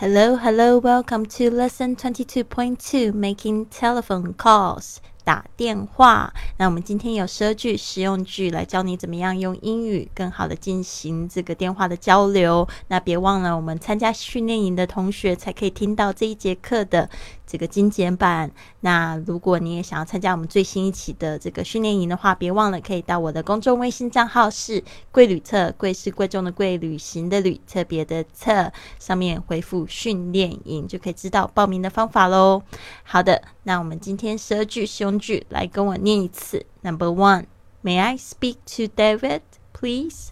Hello, hello, welcome to lesson twenty-two point two, making telephone calls. 打电话。那我们今天有十二句实用句来教你怎么样用英语更好的进行这个电话的交流。那别忘了，我们参加训练营的同学才可以听到这一节课的这个精简版。那如果你也想要参加我们最新一期的这个训练营的话，别忘了可以到我的公众微信账号是“贵旅特”，贵是贵重的贵，旅行的旅，特别的特，上面回复“训练营”就可以知道报名的方法喽。好的，那我们今天十二句实用。句来跟我念一次。Number one, May I speak to David, please?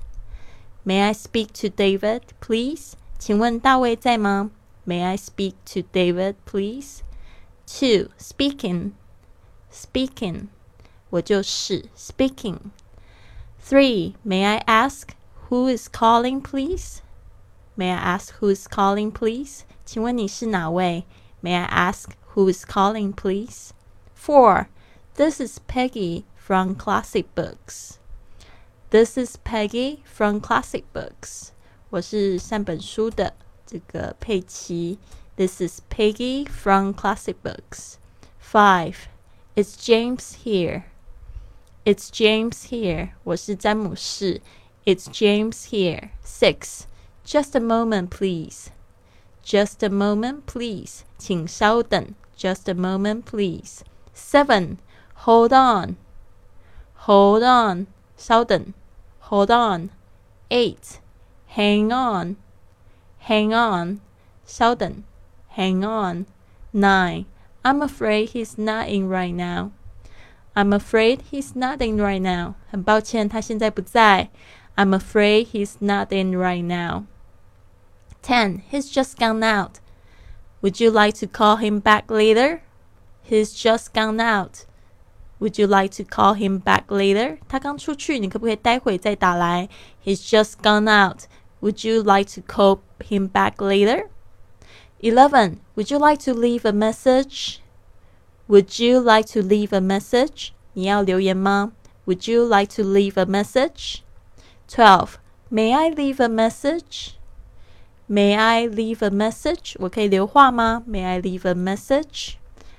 May I speak to David, please? 请问大卫在吗？May I speak to David, please? Two, speaking, speaking，我就是 speaking。Three, May I ask who is calling, please? May I ask who is calling, please? 请问你是哪位 ？May I ask who is calling, please? Four, this is Peggy from Classic Books. This is Peggy from Classic Books. 我是善本书的这个佩奇。This is Peggy from Classic Books. Five. It's James here. It's James here. 我是詹姆士。It's James here. Six. Just a moment, please. Just a moment, please. 请稍等。Just a moment, please. Seven. Hold on, hold on, 稍等，hold on. Eight, hang on, hang on, 稍等，hang on. Nine, I'm afraid he's not in right now. I'm afraid he's not in right now. 很抱歉，他现在不在。I'm afraid he's not in right now. Ten, he's just gone out. Would you like to call him back later? He's just gone out. Would you like to call him back later? 他刚出去，你可不可以待会再打来？He's just gone out. Would you like to call him back later? Eleven. Would you like to leave a message? Would you like to leave a message? 你要留言吗？Would you like to leave a message? Twelve. May I leave a message? May I leave a message? 我可以留话吗？May I leave a message?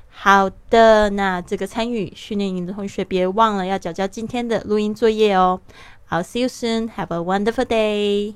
好的，那这个参与训练营的同学，别忘了要交交今天的录音作业哦。I'll see you soon. Have a wonderful day.